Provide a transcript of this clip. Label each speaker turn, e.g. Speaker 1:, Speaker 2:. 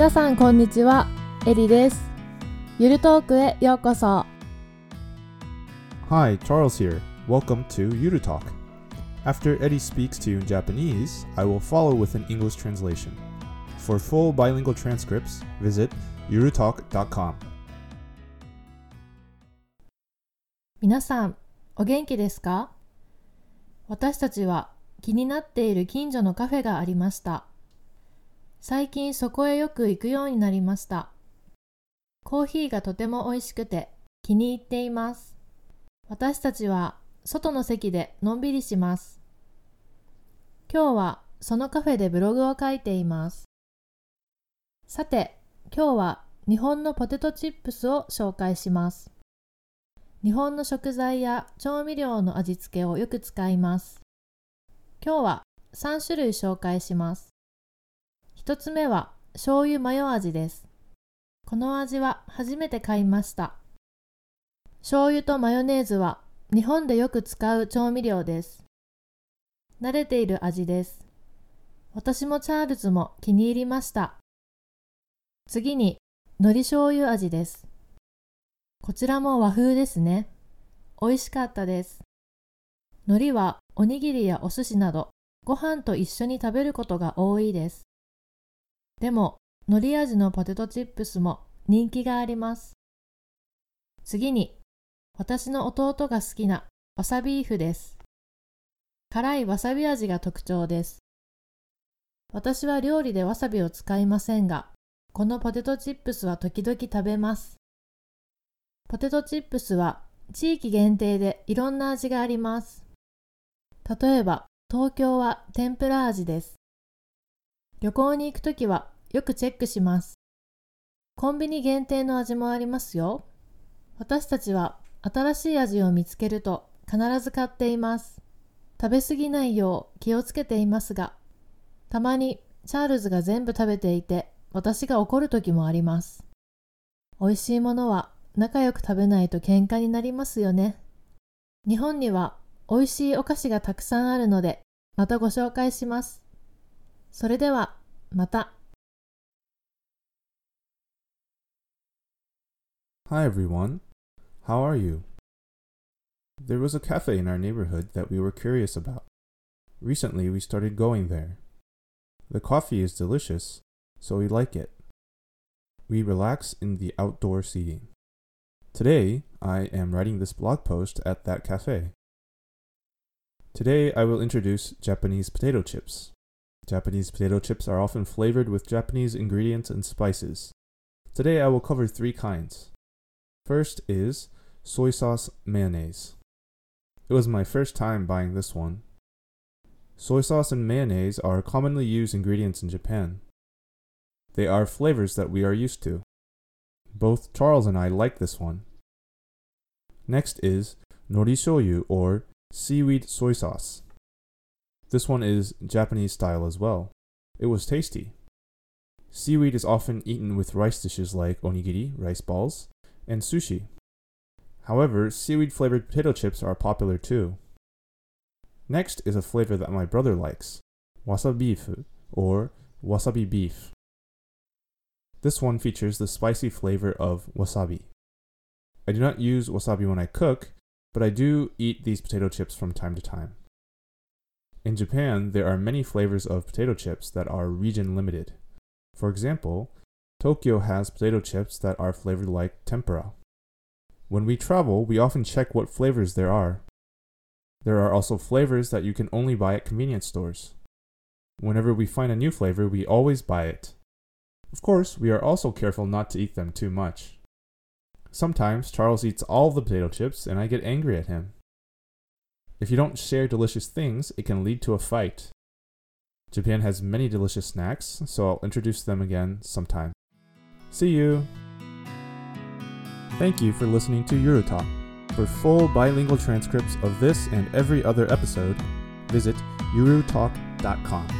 Speaker 1: 皆さんこんにちは、エリです。ゆるトークへようこそ。
Speaker 2: Hi, Charles here. Welcome to Yuru Talk. After Eddie speaks to you in Japanese, I will follow with an English translation. For full bilingual transcripts, visit yurutalk.com.
Speaker 1: 皆さん、お元気ですか私たちは気になっている近所のカフェがありました。最近そこへよく行くようになりました。コーヒーがとても美味しくて気に入っています。私たちは外の席でのんびりします。今日はそのカフェでブログを書いています。さて、今日は日本のポテトチップスを紹介します。日本の食材や調味料の味付けをよく使います。今日は3種類紹介します。1つ目は醤油マヨ味です。この味は初めて買いました。醤油とマヨネーズは日本でよく使う調味料です。慣れている味です。私もチャールズも気に入りました。次に海苔醤油味です。こちらも和風ですね。美味しかったです。海苔はおにぎりやお寿司などご飯と一緒に食べることが多いです。でも海苔味のポテトチップスも人気があります。次に私の弟が好きなわさビーフです。辛いわさび味が特徴です。私は料理でわさびを使いませんが、このポテトチップスは時々食べます。ポテトチップスは地域限定でいろんな味があります。例えば東京は天ぷら味です。旅行に行くときはよくチェックします。コンビニ限定の味もありますよ。私たちは新しい味を見つけると必ず買っています。食べ過ぎないよう気をつけていますが、たまにチャールズが全部食べていて私が怒るときもあります。美味しいものは仲良く食べないと喧嘩になりますよね。日本には美味しいお菓子がたくさんあるので、またご紹介します。それでは、また。
Speaker 2: Hi everyone. How are you? There was a cafe in our neighborhood that we were curious about. Recently, we started going there. The coffee is delicious, so we like it. We relax in the outdoor seating. Today, I am writing this blog post at that cafe. Today, I will introduce Japanese potato chips. Japanese potato chips are often flavored with Japanese ingredients and spices. Today, I will cover three kinds. First is soy sauce mayonnaise. It was my first time buying this one. Soy sauce and mayonnaise are commonly used ingredients in Japan. They are flavors that we are used to. Both Charles and I like this one. Next is nori shoyu or seaweed soy sauce. This one is Japanese style as well. It was tasty. Seaweed is often eaten with rice dishes like onigiri, rice balls, and sushi. However, seaweed flavored potato chips are popular too. Next is a flavor that my brother likes wasabi or wasabi beef. This one features the spicy flavor of wasabi. I do not use wasabi when I cook, but I do eat these potato chips from time to time. In Japan, there are many flavors of potato chips that are region limited. For example, Tokyo has potato chips that are flavored like tempura. When we travel, we often check what flavors there are. There are also flavors that you can only buy at convenience stores. Whenever we find a new flavor, we always buy it. Of course, we are also careful not to eat them too much. Sometimes Charles eats all the potato chips and I get angry at him. If you don't share delicious things, it can lead to a fight. Japan has many delicious snacks, so I'll introduce them again sometime. See you! Thank you for listening to Eurotalk. For full bilingual transcripts of this and every other episode, visit eurotalk.com.